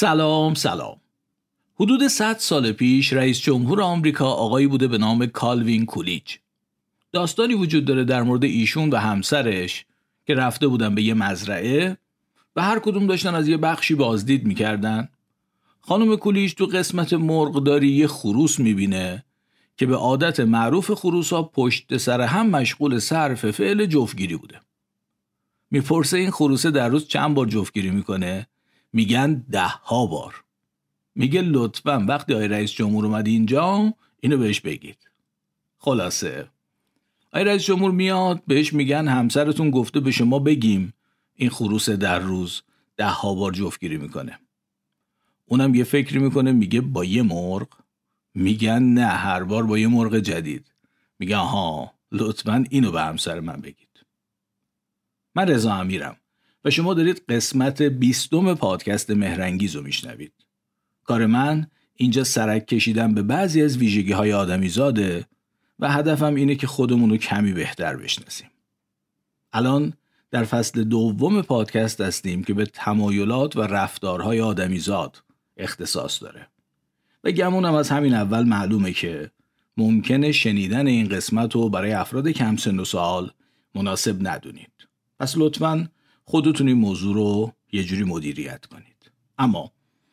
سلام سلام. حدود 100 سال پیش رئیس جمهور آمریکا آقایی بوده به نام کالوین کولیج داستانی وجود داره در مورد ایشون و همسرش که رفته بودن به یه مزرعه و هر کدوم داشتن از یه بخشی بازدید می‌کردن. خانم کولیج تو قسمت مرغداری یه خروس می‌بینه که به عادت معروف خروسا پشت سر هم مشغول صرف فعل جفتگیری بوده. می‌پرسه این خروسه در روز چند بار جفتگیری می‌کنه؟ میگن ده ها بار. میگه لطفا وقتی آی رئیس جمهور اومد اینجا اینو بهش بگید. خلاصه. آی رئیس جمهور میاد بهش میگن همسرتون گفته به شما بگیم این خروس در روز ده ها بار جفتگیری می‌کنه. اونم یه فکری می‌کنه میگه با یه مرغ. میگن نه هر بار با یه مرغ جدید. میگن ها لطفا اینو به همسر من بگید. من رضا امیرم. و شما دارید قسمت بیستم پادکست مهرنگیز رو میشنوید. کار من اینجا سرک کشیدن به بعضی از ویژگی های آدمی زاده و هدفم اینه که خودمون رو کمی بهتر بشناسیم. الان در فصل دوم پادکست هستیم که به تمایلات و رفتارهای آدمیزاد اختصاص داره. و گمونم از همین اول معلومه که ممکنه شنیدن این قسمت رو برای افراد کم سن و سال مناسب ندونید. پس لطفا خودتون این موضوع رو یه جوری مدیریت کنید. اما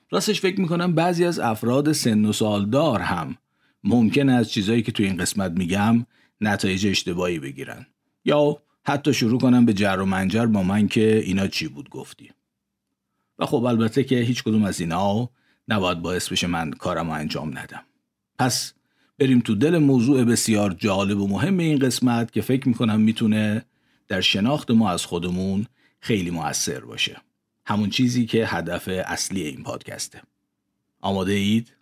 راستش فکر می‌کنم بعضی از افراد سن و سالدار هم ممکن از چیزایی که تو این قسمت میگم نتایج اشتباهی بگیرن. یا حتی شروع کنم به جر و منجر با من که اینا چی بود گفتی. و خب البته که هیچ کدوم از اینا نباید باعث بشه من کارم انجام ندم. پس بریم تو دل موضوع بسیار جالب و مهم این قسمت که فکر می‌کنم می‌تونه در شناخت ما از خودمون خیلی موثر باشه همون چیزی که هدف اصلی این پادکسته آماده اید؟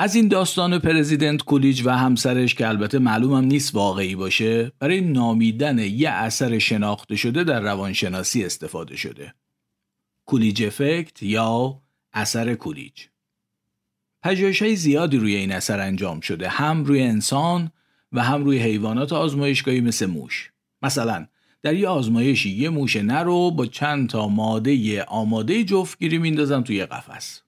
از این داستان پرزیدنت کولیج و همسرش که البته معلومم نیست واقعی باشه برای نامیدن یه اثر شناخته شده در روانشناسی استفاده شده. کولیج افکت یا اثر کولیج. پژوهش های زیادی روی این اثر انجام شده هم روی انسان و هم روی حیوانات آزمایشگاهی مثل موش. مثلا در یه آزمایشی یه موش نر رو با چند تا ماده آماده جفتگیری میندازن توی قفس.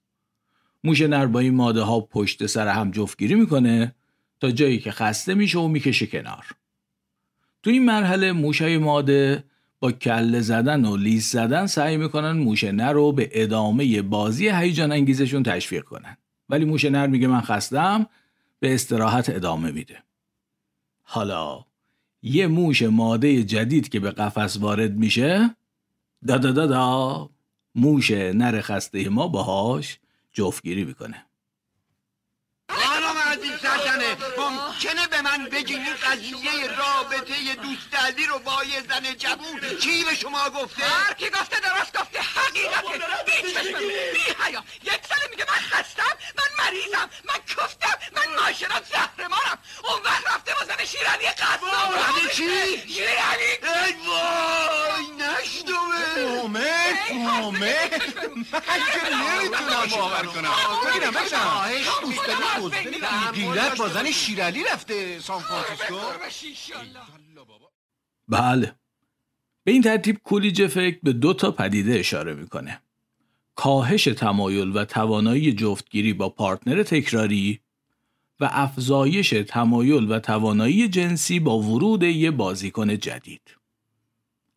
موش نر با این ماده ها پشت سر هم جفتگیری می‌کنه تا جایی که خسته میشه و می‌کشه کنار. تو این مرحله موش های ماده با کله زدن و لیس زدن سعی می‌کنن موش نر رو به ادامه بازی هیجان انگیزشون تشویق کنن. ولی موش نر میگه من خستم به استراحت ادامه میده. حالا یه موش ماده جدید که به قفس وارد میشه دا دا دا دا موش نر خسته ما باهاش جفتگیری می‌کنه. ممکنه به من بگی این قضیه رابطه دوست علی رو با یه زن جوون کی به شما گفته؟ هر کی گفته درست گفته حقیقته. بی حیا. یک ساله میگه من خستم من مریضم من کفتم من معاشرم زهرمارم. اون وقت رفته با زن شیرعلی قصاب یعنی چی؟ شیرعلی. ای وای نشدوه اومد اومد. من که نمی‌تونم باور کنم. ببینم ببینم. گیرت با زن شیرالی رفته سان فرانسیسکو؟ بله. به این ترتیب کولیج افکت به دو تا پدیده اشاره می‌کنه. کاهش تمایل و توانایی جفتگیری با پارتنر تکراری و افزایش تمایل و توانایی جنسی با ورود یه بازیکن جدید.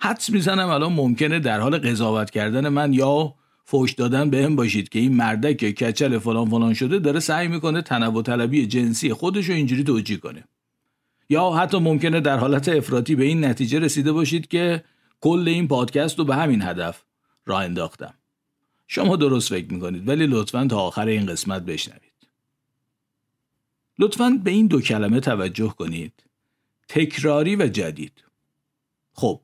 حدس می‌زنم الان ممکنه در حال قضاوت کردن من یا فوش دادن به هم باشید که این مردک کچل فلان فلان شده داره سعی می‌کنه تنوع طلبی جنسی خودش رو اینجوری توجیه کنه. یا حتی ممکنه در حالت افراطی به این نتیجه رسیده باشید که کل این پادکست رو به همین هدف راه انداختم. شما درست فکر می‌کنید ولی لطفا تا آخر این قسمت بشنوید. لطفا به این دو کلمه توجه کنید. تکراری و جدید. خب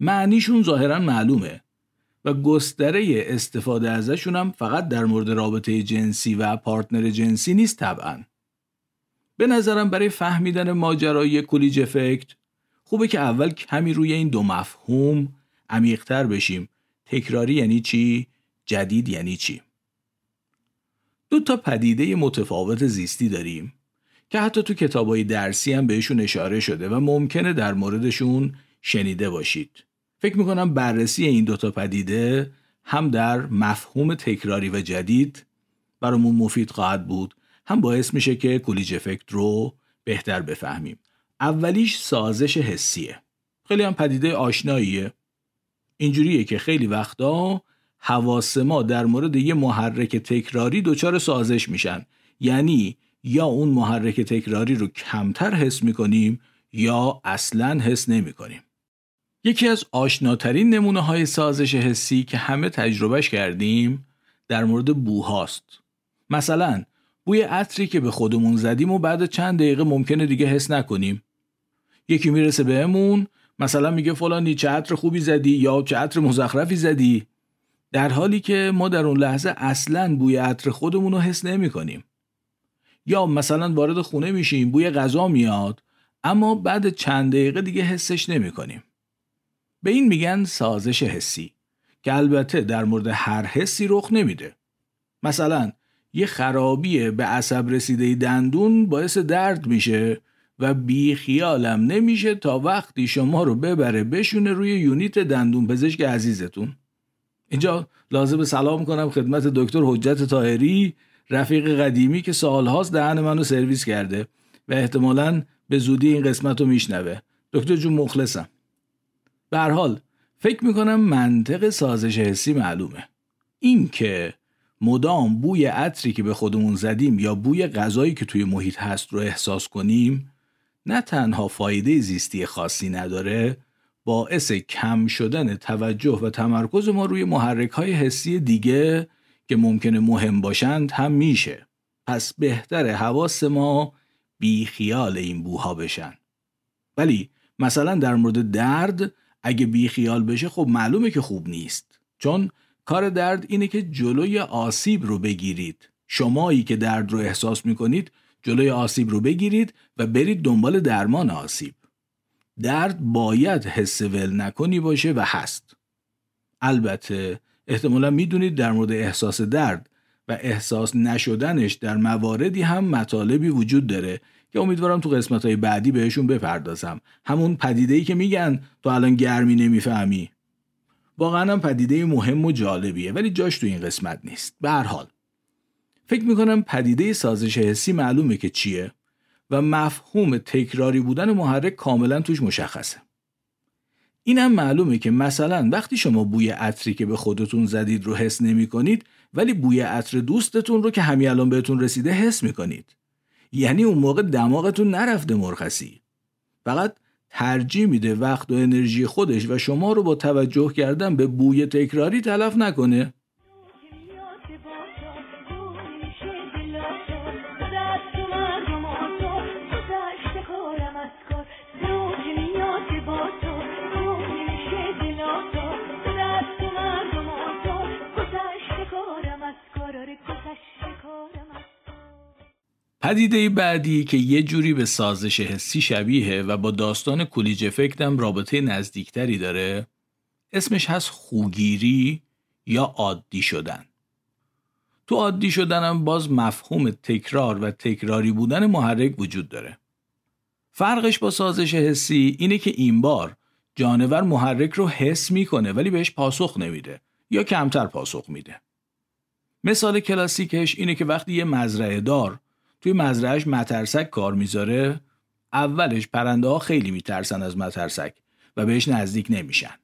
معنیشون ظاهرا معلومه. و گستره استفاده ازشون هم فقط در مورد رابطه جنسی و پارتنر جنسی نیست طبعا. به نظرم برای فهمیدن ماجرای کلیج افکت خوبه که اول کمی روی این دو مفهوم عمیقتر بشیم. تکراری یعنی چی؟ جدید یعنی چی؟ دو تا پدیده متفاوت زیستی داریم که حتی تو کتابای درسی هم بهشون اشاره شده و ممکنه در موردشون شنیده باشید. فکر می‌کنم بررسی این دوتا پدیده هم در مفهوم تکراری و جدید برامون مفید خواهد بود. هم باعث میشه که کلیج افکت رو بهتر بفهمیم. اولیش سازش حسیه. خیلی هم پدیده آشناییه. اینجوریه که خیلی وقتا حواس ما در مورد یه محرک تکراری دچار سازش میشن. یعنی یا اون محرک تکراری رو کمتر حس می‌کنیم یا اصلا حس نمی‌کنیم. یکی از آشناترین نمونه های سازش حسی که همه تجربهش کردیم در مورد بوهاست مثلا بوی عطری که به خودمون زدیم و بعد چند دقیقه ممکنه دیگه حس نکنیم یکی می‌رسه بهمون مثلا میگه فلانی چه عطر خوبی زدی یا چه عطر مزخرفی زدی در حالی که ما در اون لحظه اصلا بوی عطر خودمون رو حس نمی کنیم. یا مثلا وارد خونه میشیم بوی غذا میاد اما بعد چند دقیقه دیگه حسش نمی کنیم. به این میگن سازش حسی که البته در مورد هر حسی رخ نمیده. مثلا یه خرابی به عصب رسیده دندون باعث درد میشه و بی خیالم نمیشه تا وقتی شما رو ببره بشونه روی یونیت دندون پزشک عزیزتون. اینجا لازم سلام کنم خدمت دکتر حجت تاهری رفیق قدیمی که سالهاست دهن منو سرویس کرده و احتمالا به زودی این قسمت رو میشنوه دکتر جون مخلصم به حال فکر می‌کنم منطق سازش حسی معلومه این که مدام بوی عطری که به خودمون زدیم یا بوی غذایی که توی محیط هست رو احساس کنیم نه تنها فایده زیستی خاصی نداره باعث کم شدن توجه و تمرکز ما روی محرک های حسی دیگه که ممکنه مهم باشند هم میشه. پس بهتر حواس ما بی خیال این بوها بشن. ولی مثلا در مورد درد اگه بی خیال بشه خب معلومه که خوب نیست. چون کار درد اینه که جلوی آسیب رو بگیرید. شمایی که درد رو احساس می‌کنید جلوی آسیب رو بگیرید و برید دنبال درمان آسیب. درد باید حس ول نکنی باشه و هست البته احتمالا می‌دونید در مورد احساس درد و احساس نشدنش در مواردی هم مطالبی وجود داره که امیدوارم تو قسمت های بعدی بهشون بپردازم. همون پدیده ای که میگن تو الان گرمی نمی‌فهمی. واقعا هم پدیده مهم و جالبیه ولی جاش تو این قسمت نیست. به هر حال. فکر می‌کنم پدیده سازش حسی معلومه که چیه و مفهوم تکراری بودن محرک کاملا توش مشخصه. اینم معلومه که مثلا وقتی شما بوی عطری که به خودتون زدید رو حس نمی کنید ولی بوی عطر دوستتون رو که همین الان بهتون رسیده حس می کنید یعنی اون موقع دماغتون نرفته مرخصی. فقط ترجیح میده وقت و انرژی خودش و شما رو با توجه کردن به بوی تکراری تلف نکنه. پدیده بعدی که یه جوری به سازش حسی شبیه و با داستان کلیج افکتم رابطه نزدیکتری داره اسمش هست خوگیری یا عادی شدن. تو عادی شدنم باز مفهوم تکرار و تکراری بودن محرک وجود داره. فرقش با سازش حسی اینه که این بار جانور محرک رو حس می‌کنه ولی بهش پاسخ نمیده یا کمتر پاسخ میده. مثال کلاسیکش اینه که وقتی یه مزرعه دار توی مزرعهش مترسک کار می‌ذاره. اولش پرنده ها خیلی میترسن از مترسک و بهش نزدیک نمیشن.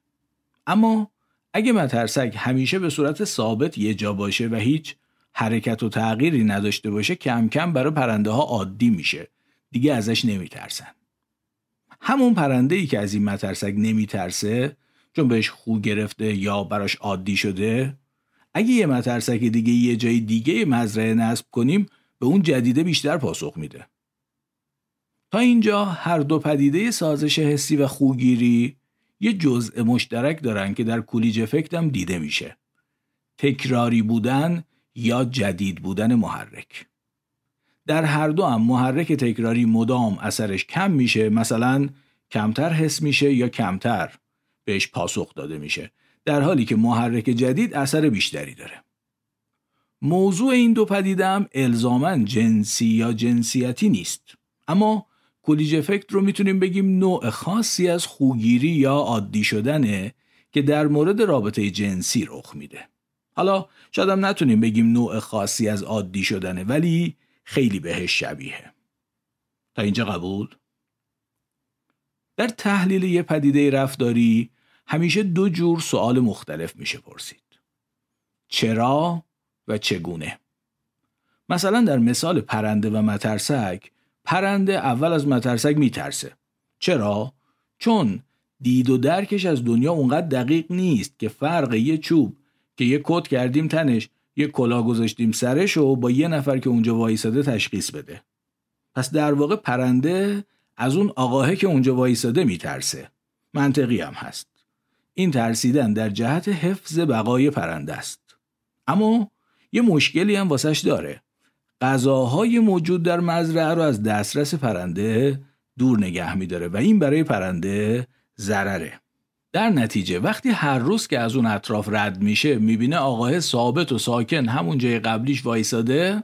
اما اگه مترسک همیشه به صورت ثابت یه جا باشه و هیچ حرکت و تغییری نداشته باشه کم کم برای پرنده ها عادی میشه. دیگه ازش نمیترسن. همون پرنده ای که از این مترسک نمیترسه چون بهش خو گرفته یا براش عادی شده اگه یه مترسک دیگه یه جای دیگه مزرعه نصب کنیم به اون جدیده بیشتر پاسخ میده. تا اینجا هر دو پدیده سازش حسی و خوگیری یه جزء مشترک دارن که در کولیج افکت هم دیده میشه. تکراری بودن یا جدید بودن محرک. در هر دو هم محرک تکراری مدام اثرش کم میشه مثلا کمتر حس میشه یا کمتر بهش پاسخ داده میشه. در حالی که محرک جدید اثر بیشتری داره. موضوع این دو پدیده هم الزامن جنسی یا جنسیتی نیست. اما کولیج افکت رو می‌تونیم بگیم نوع خاصی از خوگیری یا عادی شدنه که در مورد رابطه جنسی رخ میده. حالا شاید هم نتونیم بگیم نوع خاصی از عادی شدنه ولی خیلی بهش شبیه. تا اینجا قبول؟ در تحلیل یه پدیده رفتاری همیشه دو جور سوال مختلف میشه پرسید. چرا؟ و چگونه. مثلا در مثال پرنده و مترسک پرنده اول از مترسک میترسه. چرا؟ چون دید و درکش از دنیا اونقدر دقیق نیست که فرق یه چوب که یه کت کردیم تنش یه کلا گذاشتیم سرش و با یه نفر که اونجا وایساده تشخیص بده. پس در واقع پرنده از اون آقاهه که اونجا وایساده میترسه. منطقی هم هست. این ترسیدن در جهت حفظ بقای پرنده است. اما یه مشکلی هم واسش داره. غذاهای موجود در مزرعه رو از دسترس پرنده دور نگه میداره و این برای پرنده ضرره. در نتیجه وقتی هر روز که از اون اطراف رد میشه می‌بینه آقاه ثابت و ساکن همون جای قبلیش وایساده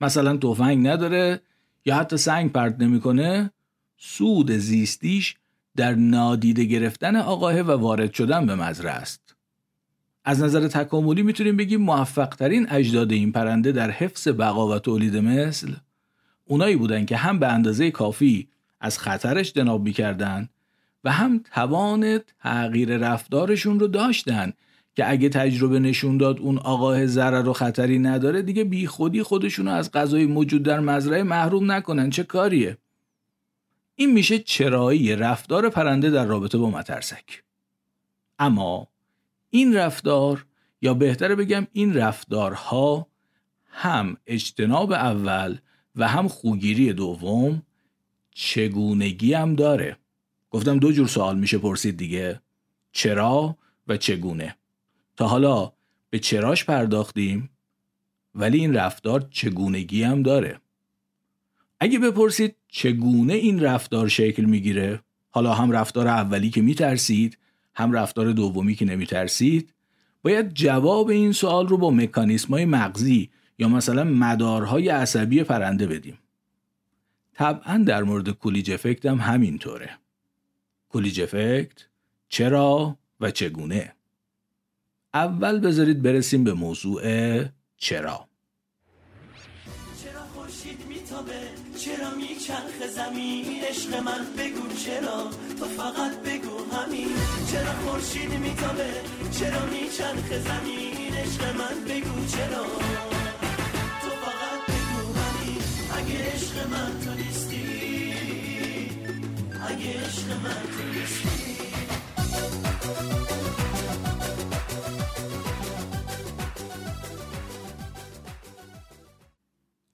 مثلا تفنگ نداره یا حتی سنگ پرت نمی‌کنه سود زیستیش در نادیده گرفتن آقاه و وارد شدن به مزرعه است. از نظر تکاملی می‌تونیم بگیم موفق ترین اجداد این پرنده در حفظ بقا و تولید مثل اونایی بودن که هم به اندازه کافی از خطرش جناب می‌کردن و هم توان تغییر رفتارشون رو داشتن که اگه تجربه نشون داد اون آقاه ضرر و خطری نداره دیگه بی خودی خودشون رو از غذای موجود در مزرعه محروم نکنن. چه کاریه؟ این میشه چرایی رفتار پرنده در رابطه با مترسک. اما این رفتار یا بهتره بگم این رفتارها هم اجتناب اول و هم خوگیری دوم چگونگی هم داره. گفتم دو جور سوال میشه پرسید دیگه. چرا و چگونه؟ تا حالا به چراش پرداختیم ولی این رفتار چگونگی هم داره. اگه بپرسید چگونه این رفتار شکل می‌گیره؟ حالا هم رفتار اولی که میترسید هم رفتار دومی که نمیترسید؟ باید جواب این سوال رو با مکانیسم های مغزی یا مثلا مدارهای عصبی پرنده بدیم. طبعا در مورد کولیج افکت هم همینطوره. کولیج افکت چرا و چگونه؟ اول بذارید برسیم به موضوع چرا. میتابه چرا میچرخ زمین؟ عشق من بگو چرا؟ تو فقط بگو همین. چرا خورشید میتابه؟ چرا میچرخ زمین؟ عشق من بگو چرا؟ تو فقط بگو همین. اگه عشق من تو نیستی اگه عشق من تو نیستی.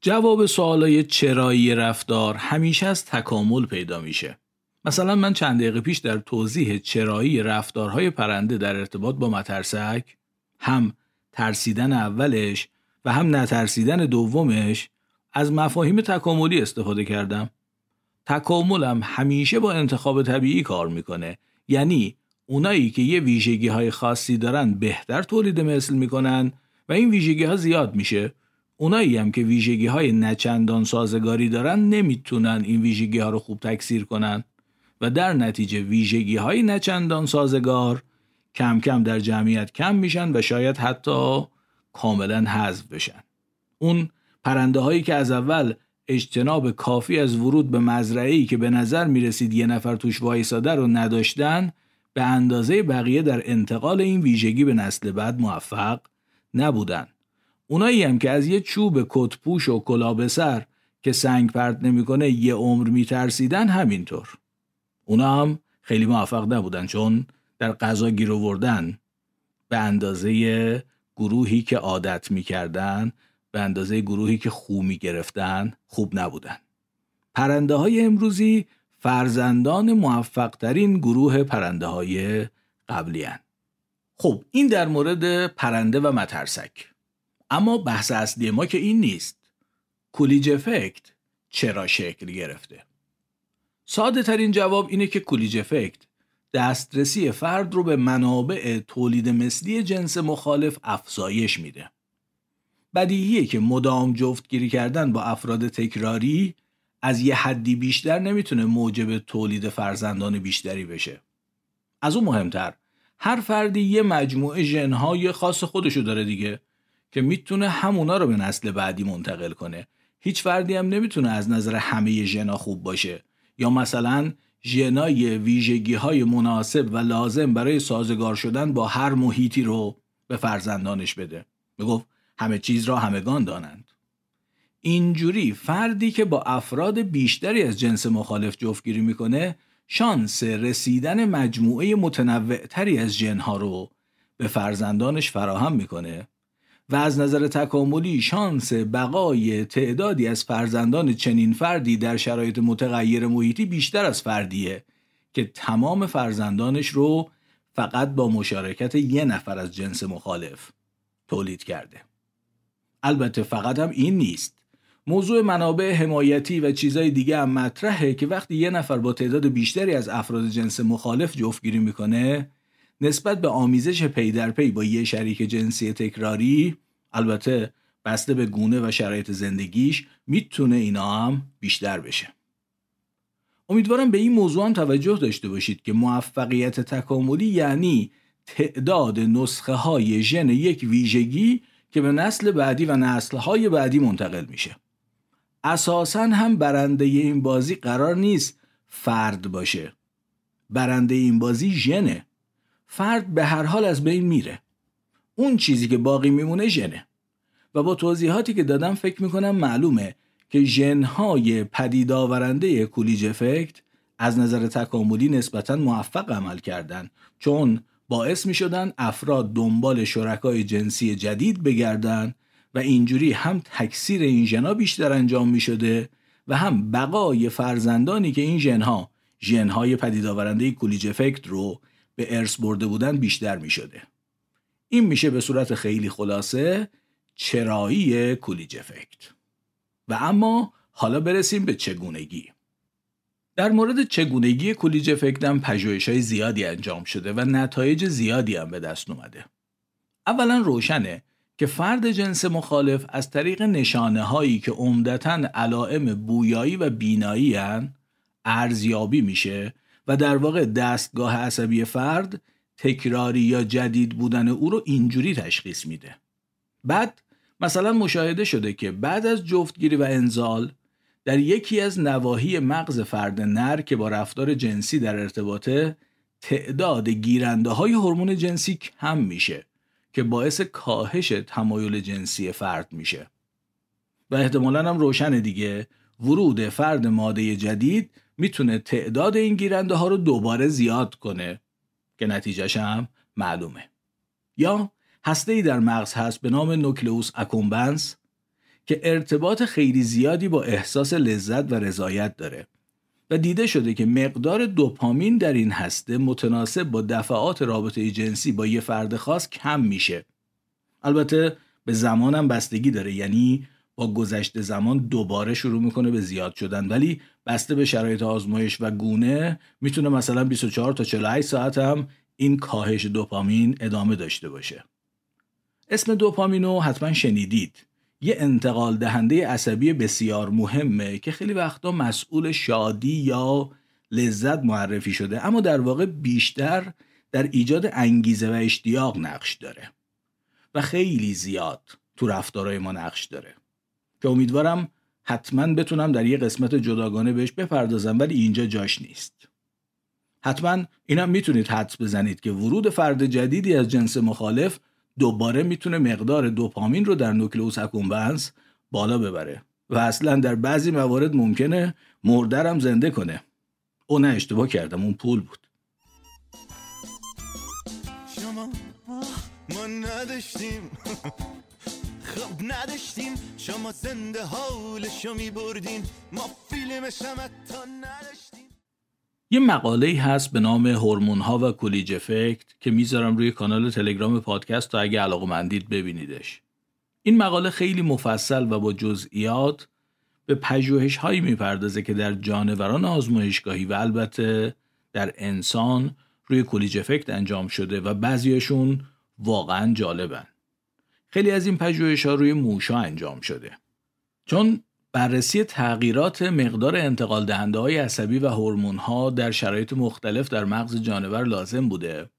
جواب سوالای چرایی رفتار همیشه از تکامل پیدا میشه. مثلا من چند دقیقه پیش در توضیح چرایی رفتارهای پرنده در ارتباط با مترسک هم ترسیدن اولش و هم نترسیدن دومش از مفاهیم تکاملی استفاده کردم. تکاملم همیشه با انتخاب طبیعی کار می‌کنه یعنی اونایی که یه ویژگی های خاصی دارن بهتر تولید مثل می‌کنن و این ویژگی ها زیاد میشه اونایی هم که ویژگی های نچندان سازگاری دارن نمی‌تونن این ویژگی ها رو خوب تکثیر کنن و در نتیجه ویژگی های نچندان سازگار کم کم در جمعیت کم میشن و شاید حتی کاملا حذف بشن اون پرنده هایی که از اول اجتناب کافی از ورود به مزرعه که به نظر می رسید یه نفر توش وایساده رو نداشتن به اندازه بقیه در انتقال این ویژگی به نسل بعد موفق نبودن. اونایی هم که از یه چوب کتپوش و کلاه سر که سنگ پرت نمی‌کنه یه عمر میترسیدن همینطور. اونا هم خیلی موفق نبودن چون در غذا گیر آوردن به اندازه گروهی که عادت می‌کردن به اندازه گروهی که خو می‌گرفتن خوب نبودن. پرنده های امروزی فرزندان موفقترین گروه پرنده های قبلی هن. خب این در مورد پرنده و مترسک اما بحث اصلی ما که این نیست. کولیج افکت چرا شکل گرفته؟ ساده ترین جواب اینه که کولیج افکت دسترسی فرد رو به منابع تولید مثلی جنس مخالف افزایش میده. بدیهیه که مدام جفتگیری کردن با افراد تکراری از یه حدی بیشتر نمی‌تونه موجب تولید فرزندان بیشتری بشه. از اون مهمتر هر فردی یه مجموعه ژنهای خاص خودشو داره دیگه. که می‌تونه همونا رو به نسل بعدی منتقل کنه. هیچ فردی هم نمی‌تونه از نظر همه ژنا خوب باشه. یا مثلا ژنای ویژگی های مناسب و لازم برای سازگار شدن با هر محیطی رو به فرزندانش بده. می‌گفت همه چیز را همگان دانند. اینجوری فردی که با افراد بیشتری از جنس مخالف جفتگیری می‌کنه شانس رسیدن مجموعه متنوعتری از جنها رو به فرزندانش فراهم می‌کنه. و از نظر تکاملی شانس بقای تعدادی از فرزندان چنین فردی در شرایط متغیر محیطی بیشتر از فردیه که تمام فرزندانش رو فقط با مشارکت یه نفر از جنس مخالف تولید کرده. البته فقط هم این نیست. موضوع منابع حمایتی و چیزای دیگه هم مطرحه که وقتی یه نفر با تعداد بیشتری از افراد جنس مخالف جفتگیری می‌کنه نسبت به آمیزش پی در پی با یه شریک جنسی تکراری البته بسته به گونه و شرایط زندگیش می‌تونه اینا هم بیشتر بشه. امیدوارم به این موضوع هم توجه داشته باشید که موفقیت تکاملی یعنی تعداد نسخه های ژن یک ویژگی که به نسل بعدی و نسل های بعدی منتقل میشه. اساسا هم برنده این بازی قرار نیست فرد باشه. برنده این بازی ژنه. فرد به هر حال از بین میره. اون چیزی که باقی میمونه ژنه. و با توضیحاتی که دادم فکر می‌کنم معلومه که ژنهای پدید آورنده کولیج افکت از نظر تکاملی نسبتا موفق عمل کردن. چون باعث می شدن افراد دنبال شرکای جنسی جدید بگردن و اینجوری هم تکثیر این ژنها بیشتر انجام می شده و هم بقای فرزندانی که این ژنها ژنهای پدید آورنده کولیج افکت رو به ارث برده بودن بیشتر می شده. این میشه به صورت خیلی خلاصه چرایی کولیج افکت. و اما حالا برسیم به چگونگی. در مورد چگونگی کولیج افکت هم پژوهش های زیادی انجام شده و نتایج زیادی هم به دست اومده. اولا روشنه که فرد جنس مخالف از طریق نشانه هایی که عمدتا علائم بویایی و بینایی ارزیابی میشه و در واقع دستگاه عصبی فرد تکراری یا جدید بودن او رو اینجوری تشخیص میده. بعد مثلا مشاهده شده که بعد از جفتگیری و انزال در یکی از نواحی مغز فرد نر که با رفتار جنسی در ارتباطه تعداد گیرنده های هورمون جنسی کم میشه که باعث کاهش تمایل جنسی فرد میشه و احتمالا هم روشن دیگه ورود فرد ماده جدید می‌تونه تعداد این گیرنده ها رو دوباره زیاد کنه. که نتیجهش هم معلومه. یا هسته ای در مغز هست به نام نوکلئوس اکومبنس که ارتباط خیلی زیادی با احساس لذت و رضایت داره و دیده شده که مقدار دوپامین در این هسته متناسب با دفعات رابطه جنسی با یه فرد خاص کم میشه. البته به زمانم بستگی داره یعنی با گذشت زمان دوباره شروع می‌کنه به زیاد شدن. ولی بسته به شرایط آزمایش و گونه می‌تونه مثلا 24 تا 48 ساعت هم این کاهش دوپامین ادامه داشته باشه. اسم دوپامینو حتما شنیدید. یه انتقال دهنده عصبی بسیار مهمه که خیلی وقتا مسئول شادی یا لذت معرفی شده اما در واقع بیشتر در ایجاد انگیزه و اشتیاق نقش داره و خیلی زیاد تو رفتارهای ما نقش داره. که امیدوارم حتما بتونم در یه قسمت جداگانه بهش بپردازم ولی اینجا جاش نیست. حتما اینم می‌تونید حدس بزنید که ورود فرد جدیدی از جنس مخالف دوباره می‌تونه مقدار دوپامین رو در نوکلئوس اکومبنس بالا ببره و اصلا در بعضی موارد ممکنه مردرم زنده کنه. او نه اشتباه کردم اون پول بود. شما ما نداشتیم. خب نداشتیم. شما زنده حالشو می بردین ما فیلم تا نداشتیم. یه مقاله هست به نام هورمون ها و کلیج افکت که می‌ذارم روی کانال تلگرام پادکست تا اگه علاقه مندید ببینیدش. این مقاله خیلی مفصل و با جزئیات به پژوهش هایی می‌پردازه که در جانوران آزمایشگاهی و البته در انسان روی کلیج افکت انجام شده و بعضیشون واقعا جالبن. خیلی از این پژوهش ها روی موشا انجام شده. چون بررسی تغییرات مقدار انتقال دهنده های عصبی و هورمون ها در شرایط مختلف در مغز جانور لازم بوده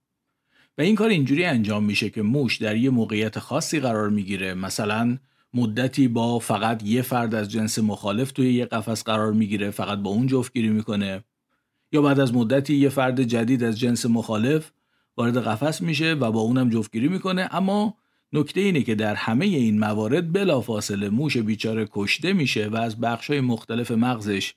و این کار اینجوری انجام میشه که موش در یه موقعیت خاصی قرار می‌گیره. مثلا مدتی با فقط یه فرد از جنس مخالف توی یه قفس قرار می‌گیره فقط با اون جفتگیری می‌کنه. یا بعد از مدتی یه فرد جدید از جنس مخالف وارد قفس میشه و با اونم جفتگیری می‌کنه. اما نکته اینه که در همه این موارد بلافاصله موش بیچاره کشته میشه و از بخشای مختلف مغزش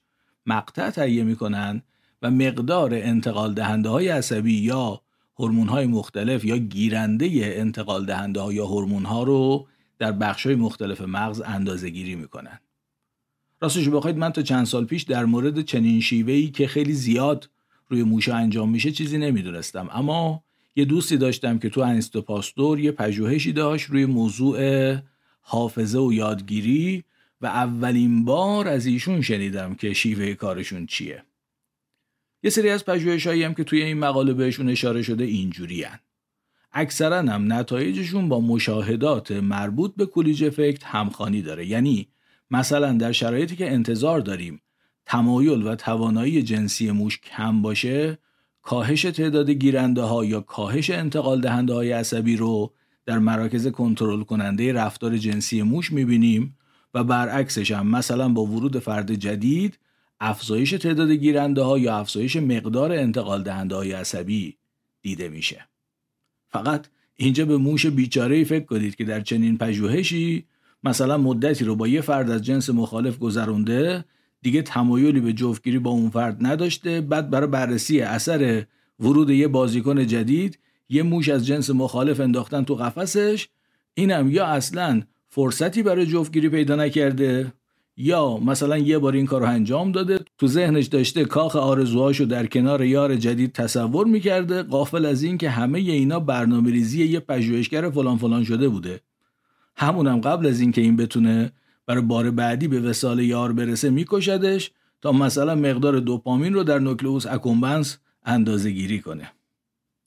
مقطع تهیه می‌کنن و مقدار انتقال دهنده های عصبی یا هورمون های مختلف یا گیرنده انتقال دهنده ها یا هورمون ها رو در بخش های مختلف مغز اندازه گیری می‌کنن. راستش بخواید من تا چند سال پیش در مورد چنین شیوهی که خیلی زیاد روی موشه انجام میشه چیزی نمی‌دونستم اما یه دوستی داشتم که تو انستو پاستور یه پژوهشی داشت روی موضوع حافظه و یادگیری و اولین بار از ایشون شنیدم که شیوه کارشون چیه. یه سری از پژوهش هم که توی این مقاله بهشون اشاره شده اینجوری هن. اکثرا هم نتایجشون با مشاهدات مربوط به کلیج افکت همخانی داره یعنی مثلا در شرایطی که انتظار داریم تمایل و توانایی جنسی موش کم باشه کاهش تعداد گیرنده ها یا کاهش انتقال دهنده های عصبی رو در مراکز کنترل کننده رفتار جنسی موش می‌بینیم و برعکسش هم مثلا با ورود فرد جدید افزایش تعداد گیرنده ها یا افزایش مقدار انتقال دهنده های عصبی دیده میشه. فقط اینجا به موش بیچاره فکر کنید که در چنین پژوهشی مثلا مدتی رو با یه فرد از جنس مخالف گذرونده دیگه تمایلی به جفتگیری با اون فرد نداشته. بعد برای بررسی اثر ورود یه بازیکن جدید یه موش از جنس مخالف انداختن تو قفسش. اینم یا اصلا فرصتی برای جفتگیری پیدا نکرده یا مثلا یه بار این کار رو انجام داده. تو ذهنش داشته کاخ آرزوهاشو در کنار یار جدید تصور می‌کرده قافل از این که همه اینا برنامه ریزی یه پژوهشگر فلان فلان شده بوده. همونم قبل از اینکه این بتونه برای بار بعدی به وسال یار برسه میکشدش تا مثلا مقدار دوپامین رو در نوکلئوس اکومبنس اندازه گیری کنه.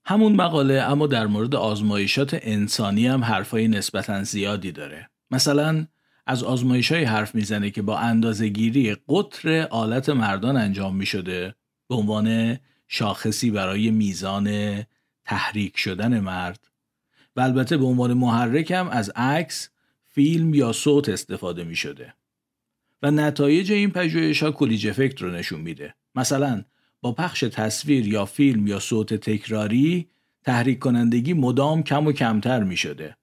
همون مقاله اما در مورد آزمایشات انسانی هم حرفای نسبتا زیادی داره. مثلا از آزمایش های حرف می‌زنه که با اندازه گیری قطر آلت مردان انجام می شده به عنوان شاخصی برای میزان تحریک شدن مرد. و البته به عنوان محرک هم از عکس فیلم یا صوت استفاده می شده و نتایج این پژوهش ها کلیج افکت رو نشون میده. مثلا با پخش تصویر یا فیلم یا صوت تکراری تحریک کنندگی مدام کم و کمتر می شده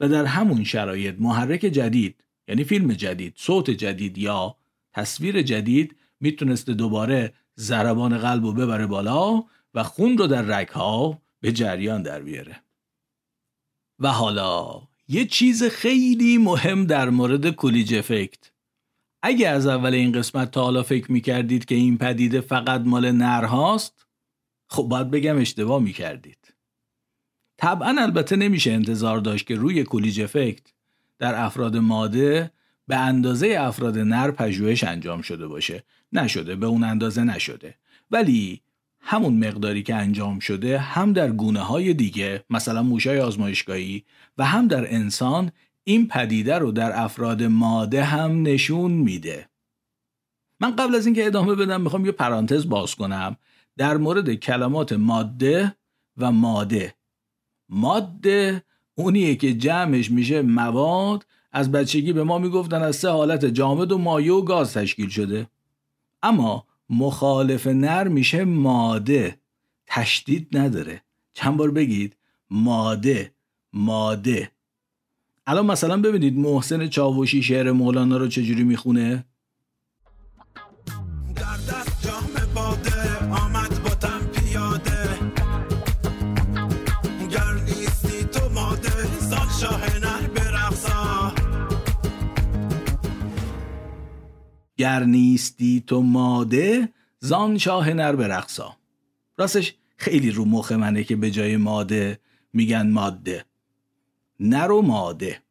و در همون شرایط محرک جدید یعنی فیلم جدید صوت جدید یا تصویر جدید می‌تونسته دوباره ضربان قلب رو ببره بالا و خون رو در رگها به جریان در بیاره. و حالا یه چیز خیلی مهم در مورد کلیج افکت. اگه از اول این قسمت تا حالا فکر می‌کردید که این پدیده فقط مال نرهاست خب باید بگم اشتباه می‌کردید. طبعا البته نمیشه انتظار داشت که روی کلیج افکت در افراد ماده به اندازه افراد نر پژوهش انجام شده باشه. نشده به اون اندازه نشده. ولی همون مقداری که انجام شده هم در گونه های دیگه مثلا موشای آزمایشگاهی و هم در انسان این پدیده رو در افراد ماده هم نشون میده. من قبل از اینکه ادامه بدم می‌خوام یه پرانتز باز کنم در مورد کلمات ماده و ماده. ماده اونیه که جمعش میشه مواد از بچگی به ما می‌گفتن از سه حالت جامد و مایع و گاز تشکیل شده. اما مخالف نر میشه ماده. تشدید نداره. چند بار بگید؟ ماده. ماده. الان مثلا ببینید محسن چاوشی شعر مولانا رو چجوری می‌خونه؟ گر نیستی تو ماده زان شاه نر برقصا راستش خیلی رو مخ منه که به جای ماده میگن ماده. نر و ماده.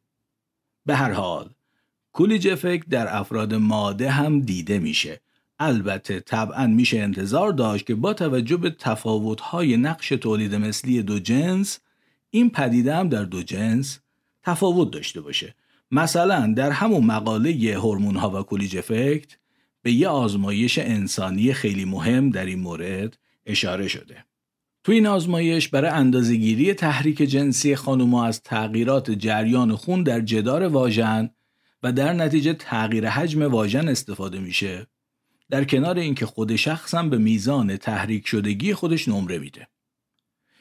به هر حال کولیج افکت در افراد ماده هم دیده میشه. البته طبعا میشه انتظار داشت که با توجه به تفاوت‌های نقش تولید مثلی دو جنس این پدیده هم در دو جنس تفاوت داشته باشه. مثلا در همون مقاله هورمون ها و کولیج افکت به یه آزمایش انسانی خیلی مهم در این مورد اشاره شده. تو این آزمایش برای اندازهگیری تحریک جنسی خانوما از تغییرات جریان خون در جدار واژن و در نتیجه تغییر حجم واژن استفاده میشه در کنار اینکه خود شخص هم به میزان تحریک شدگی خودش نمره میده.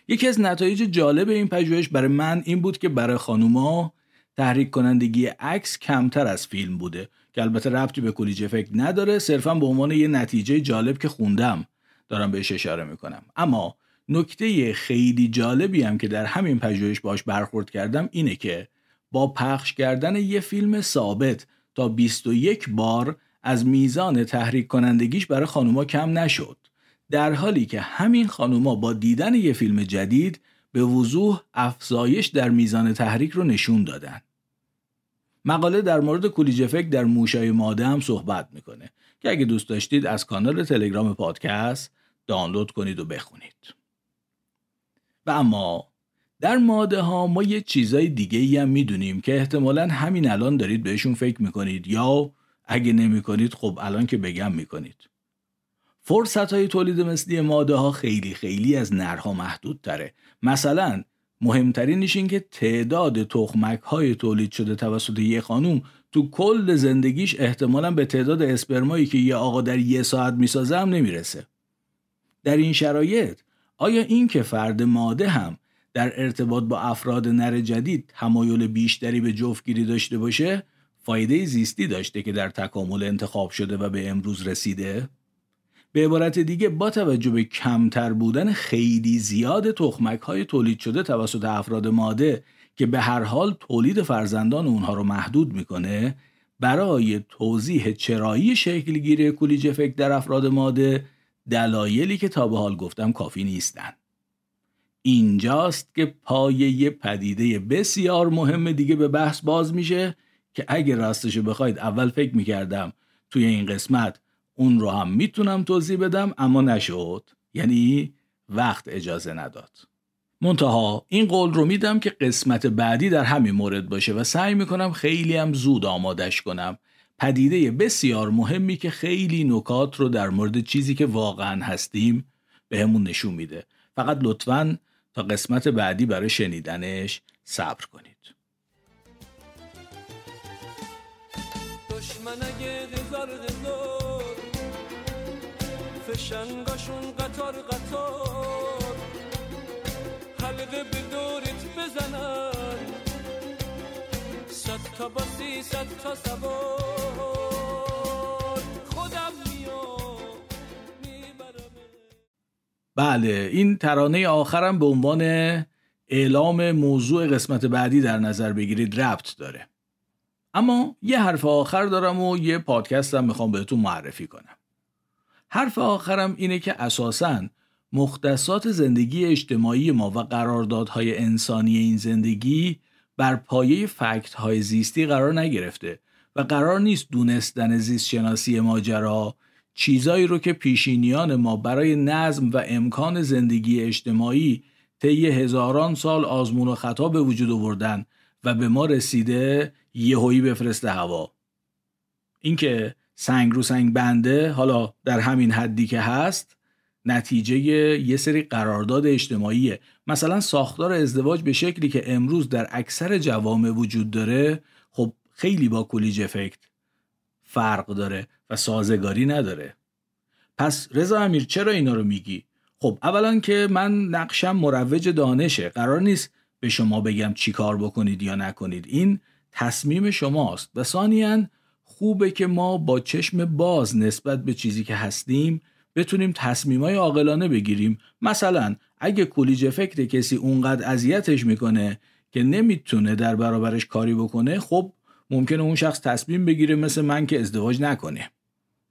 یکی از نتایج جالب این پژوهش برای من این بود که برای خانوما تحریک کنندگی عکس کمتر از فیلم بوده که البته ربطی به کلیج افکت نداره صرفا به عنوان یه نتیجه جالب که خوندم. دارم بهش اشاره می‌کنم. اما نکته خیلی جالبی هم که در همین پژوهش باش برخورد کردم اینه که با پخش کردن یه فیلم ثابت تا 21 بار از میزان تحریک کنندگیش برای خانوما کم نشد. در حالی که همین خانوما با دیدن یه فیلم جدید به وضوح افزایش در میزان تحریک رو نشون دادن. مقاله در مورد کولیج افکت در موشای ماده هم صحبت می‌کنه که اگه دوست داشتید از کانال تلگرام پادکست دانلود کنید و بخونید. و اما در ماده ها ما یه چیزای دیگه ای هم می‌دونیم که احتمالا همین الان دارید بهشون فکر می‌کنید یا اگه نمی کنید خب الان که بگم می‌کنید. فرصت های تولید مثلی ماده ها خیلی خیلی از نرها محدود تره مثلا مهمترینش این که تعداد تخمک های تولید شده توسط یه خانوم تو کل زندگیش احتمالا به تعداد اسپرمایی که یه آقا در یه ساعت می‌سازه هم نمی‌رسه در این شرایط آیا این که فرد ماده هم در ارتباط با افراد نر جدید تمایل بیشتری به جفتگیری داشته باشه فایده زیستی داشته که در تکامل انتخاب شده و به امروز رسیده؟ به عبارت دیگه با توجه به کمتر بودن خیلی زیاد تخمک های تولید شده توسط افراد ماده که به هر حال تولید فرزندان اونها رو محدود می‌کنه برای توضیح چرایی شکلگیری کولیج افکت در افراد ماده دلایلی که تا به حال گفتم کافی نیستن. اینجاست که پایه پدیده بسیار مهم دیگه به بحث باز میشه که اگه راستشو بخواید اول فکر می‌کردم توی این قسمت اون رو هم می‌تونم توضیح بدم اما نشد. یعنی وقت اجازه نداد. منتها این قول رو میدم که قسمت بعدی در همین مورد باشه و سعی می‌کنم خیلی هم زود آمادش کنم. پدیده بسیار مهمی که خیلی نکات رو در مورد چیزی که واقعا هستیم به همون نشون میده. فقط لطفا تا قسمت بعدی برای شنیدنش صبر کنید. فشنگاشون قطار قطار. حلقه به دورت بزنن. صد تا باسی صد تا سوار. خودم بله این ترانه آخرم به عنوان اعلام موضوع قسمت بعدی در نظر بگیرید ربط داره. اما یه حرف آخر دارم و یه پادکست هم می‌خوام بهتون معرفی کنم. حرف آخرم اینه که اساساً مختصات زندگی اجتماعی ما و قراردادهای انسانی این زندگی بر پایه فکت های زیستی قرار نگرفته و قرار نیست دونستن زیست شناسی ماجرا چیزایی رو که پیشینیان ما برای نظم و امکان زندگی اجتماعی طی هزاران سال آزمون و خطا به وجود آوردن و به ما رسیده یهویی بفرسته هوا. اینکه سنگ رو سنگ بنده حالا در همین حدی که هست نتیجه یه سری قرارداد اجتماعیه. مثلا ساختار ازدواج به شکلی که امروز در اکثر جوامع وجود داره خب خیلی با کولیج افکت فرق داره و سازگاری نداره. پس رضا امیر چرا اینا رو میگی؟ خب اولا که من نقشم مروج دانشه. قرار نیست به شما بگم چی کار بکنید یا نکنید. این تصمیم شماست. و ثانیا خوبه که ما با چشم باز نسبت به چیزی که هستیم بتونیم تصمیمای عاقلانه بگیریم. مثلا اگه کولیج فکر کسی اونقدر اذیتش می‌کنه که نمی‌تونه در برابرش کاری بکنه خب ممکنه اون شخص تصمیم بگیره مثل من که ازدواج نکنه.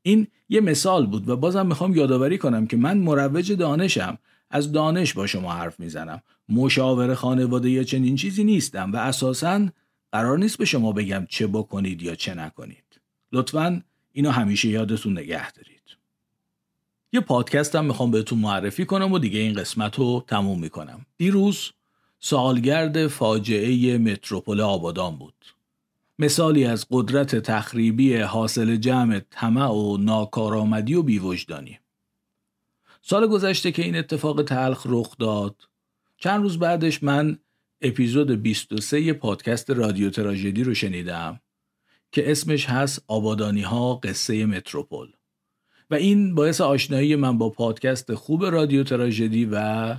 این یه مثال بود و بازم می‌خوام یادآوری کنم که من مروج دانشم. از دانش با شما حرف می‌زنم. مشاور خانواده یا چنین چیزی نیستم و اساسا قرار نیست به شما بگم چه بکنید یا چه نکنید. لطفا اینو همیشه یادتون نگه دارید. یه پادکست هم می‌خوام بهتون معرفی کنم و دیگه این قسمت رو تموم می‌کنم. دیروز سالگرد فاجعه متروپول آبادان بود. مثالی از قدرت تخریبی حاصل جمع طمع و ناکارآمدی و بیوجدانی. سال گذشته که این اتفاق تلخ رخ داد. چند روز بعدش من اپیزود 23 پادکست رادیو تراژدی رو شنیدم. که اسمش هست آبادانی ها قصه متروپول. و این باعث آشنایی من با پادکست خوب رادیو تراژدی و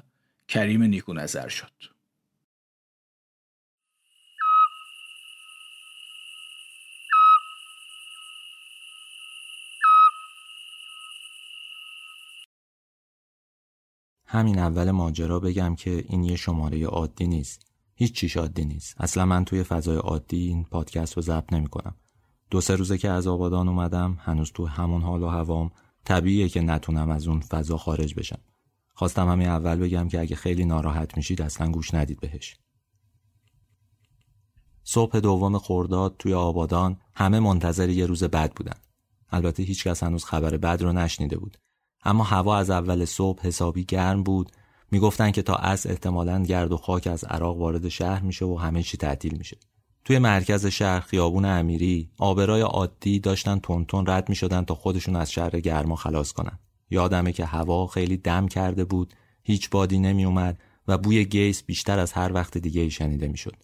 کریم نیکو نظر شد. همین اول ماجرا بگم که این یه شماره عادی نیست. هیچ چیش عادی نیست. اصلا من توی فضای عادی این پادکست رو ضبط نمی کنم دو سه روزه که از آبادان اومدم هنوز تو همون حال و هوام طبیعیه که نتونم از اون فضا خارج بشم. خواستم همین اول بگم که اگه خیلی ناراحت میشید اصلا گوش ندید بهش. صبح دوم خورداد توی آبادان همه منتظر یه روز بد بودن. البته هیچکس هنوز خبر بد رو نشنیده بود. اما هوا از اول صبح حسابی گرم بود. می‌گفتن که تا از احتمالا گرد و خاک از عراق وارد شهر میشه و همه چی تعطیل میشه. توی مرکز شهر خیابون امیری آبرای عادی داشتن تونتون رد می‌شدن تا خودشون از شهر گرما خلاص کنن. یادمه که هوا خیلی دم کرده بود هیچ بادی نمی اومد و بوی گیس بیشتر از هر وقت دیگه ای شنیده می‌شد.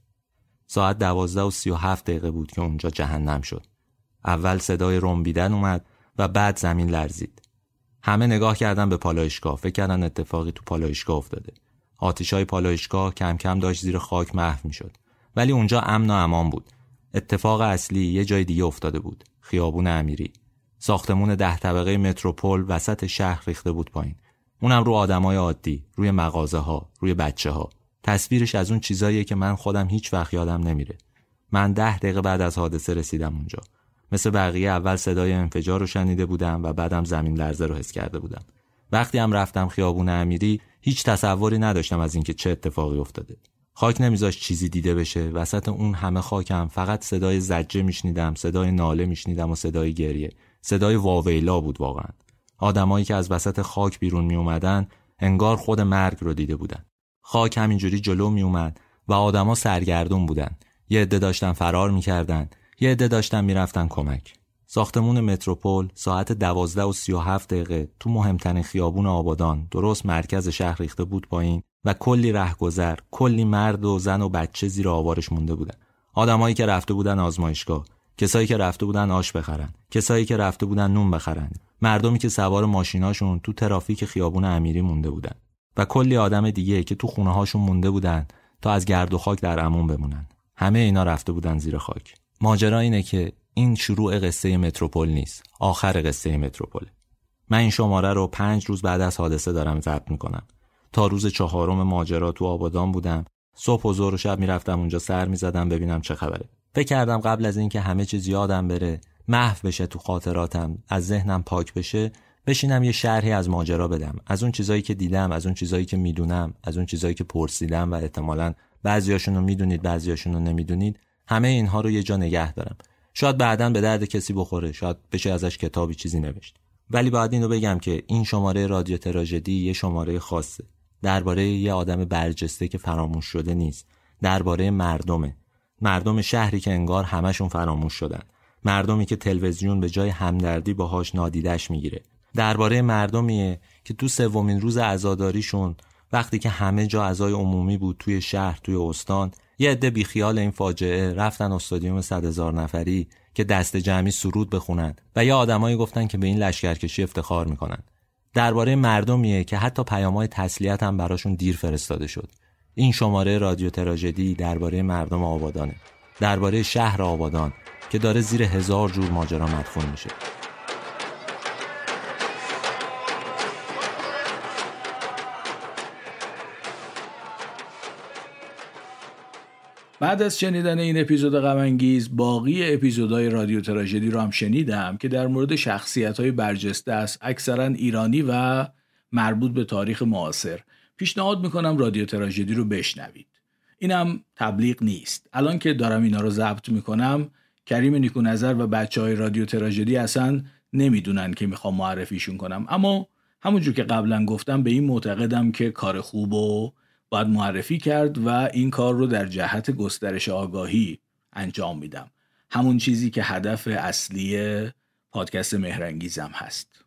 ساعت دوازده و سی و هفت دقیقه بود که اونجا جهنم شد. اول صدای رنبیدن اومد و بعد زمین لرزید. همه نگاه کردن به پالایشگاه. فکر کردن اتفاقی تو پالایشگاه افتاده. آتیش های پالایشگاه کم کم داشت زیر خاک محو می‌شد. ولی اونجا امن و امان بود. اتفاق اصلی یه جای دیگه افتاده بود. خیابون امیری. ساختمون ده طبقه متروپول وسط شهر ریخته بود پایین. اونم رو آدمای عادی روی مغازه ها روی بچه ها تصویرش از اون چیزاییه که من خودم هیچ وقت یادم نمیره. من ده دقیقه بعد از حادثه رسیدم اونجا. مثل بقیه اول صدای انفجار رو شنیده بودم و بعدم زمین لرزه رو حس کرده بودم. وقتی هم رفتم خیابون امیری هیچ تصوری نداشتم از اینکه چه اتفاقی افتاده. خاک نمیذاش چیزی دیده بشه وسط اون همه خاکم فقط صدای زجه میشنیدم صدای ناله میشنیدم و صدای گریه. صدای واویلا بود واقعا. آدمایی که از وسط خاک بیرون می اومدن انگار خود مرگ رو دیده بودن. خاک همینجوری جلو می اومد و آدما سرگردون بودن. یه عده داشتن فرار می‌کردن. یه عده داشتن می‌رفتن کمک. ساختمون متروپول ساعت دوازده و سی و هفت دقیقه تو مهمترین خیابون آبادان درست مرکز شهر ریخته بود پایین و کلی رهگذر کلی مرد و زن و بچه زیر آوارش مونده بودن. آدمایی که رفته بودن آزمایشگاه کسایی که رفته بودن آش بخرن کسایی که رفته بودن نون بخرن. مردمی که سوار ماشیناشون تو ترافیک خیابون امیری مونده بودن. و کلی آدم دیگه که تو خونه هاشون مونده بودن تا از گرد و خاک در امون بمونن. همه اینا رفته بودن زیر خاک. ماجرا اینه که این شروع قصه متروپول نیست آخر قصه متروپول من این شماره رو پنج روز بعد از حادثه دارم ضبط می‌کنم. تا روز چهارم ماجرا تو آبادان بودم. صبح و ظهر و شب می‌رفتم اونجا سر می‌زدم ببینم چه خبره. فکر کردم قبل از اینکه همه چیز یادم بره محو بشه تو خاطراتم از ذهنم پاک بشه بشینم یه شرحی از ماجرا بدم. از اون چیزایی که دیدم از اون چیزایی که می‌دونم از اون چیزایی که پرسیدم و احتمالا بعضیاشون رو می‌دونید بعضیاشون رو نمی‌دونید. همه اینها رو یه جا نگه دارم. شاید بعدا به درد کسی بخوره شاید بشه ازش کتابی چیزی نوشت. ولی باید اینو بگم که این شماره رادیو تراژدی یه شماره خاصه. درباره یه آدم برجسته که فراموش شده نیست. درباره مردمه. مردم شهری که انگار همشون فراموش شدن. مردمی که تلویزیون به جای همدردی باهاش نادیدش می‌گیره. درباره مردمیه که تو سومین روز عزاداریشون وقتی که همه جا عزای عمومی بود توی شهر توی استان یه عده بیخیال این فاجعه رفتن استادیوم صد هزار نفری که دست جمعی سرود بخونن و یه آدمایی گفتن که به این لشکرکشی افتخار می‌کنن. درباره مردمیه که حتی پیامهای تسلیت هم براشون دیر فرستاده شد. این شماره رادیو تراژدی درباره مردم آبادانه. درباره شهر آبادان که داره زیر هزار جور ماجرا مدفون میشه. بعد از شنیدن این اپیزود غمانگیز باقی اپیزودهای رادیو تراژدی رو هم شنیدم که در مورد شخصیت های برجسته است اکثرا ایرانی و مربوط به تاریخ معاصر. پیشنهاد می‌کنم رادیو تراژدی رو بشنوید. اینم تبلیغ نیست. الان که دارم اینا رو ضبط می‌کنم کریم نیکو نظر و بچه های رادیو تراژدی اصلا نمی‌دونن که می‌خوام معرفیشون کنم. اما همونجور که قبلا گفتم به این معتقدم که کار خوب و باید معرفی کرد و این کار رو در جهت گسترش آگاهی انجام میدم. همون چیزی که هدف اصلی پادکست مهرنگیزم هست.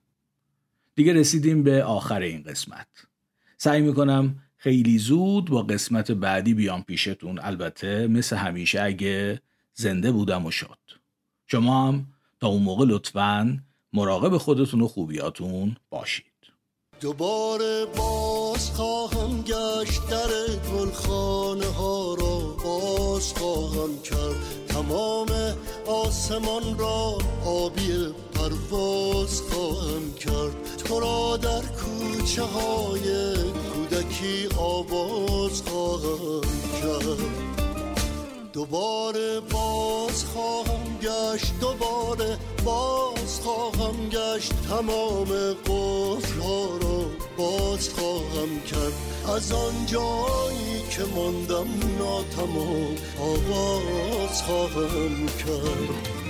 دیگه رسیدیم به آخر این قسمت. سعی می‌کنم خیلی زود با قسمت بعدی بیام پیشتون. البته مثل همیشه اگه زنده بودم و شد. شما هم تا اون موقع لطفا مراقب خودتون و خوبیاتون باشید. دوباره باز خواهم گشت در گلخانه ها را. باز خواهم کرد تمام آسمان را. آبی پرواز خواهم کرد. تو را در کوچه های کودکی آواز خواهم کرد. دوباره باز خواهم گشت دوباره باز خواهم گشت. تمام قفل ها رو باز خواهم کرد. از آن جایی که ماندم ناتمام آغاز خواهم کرد.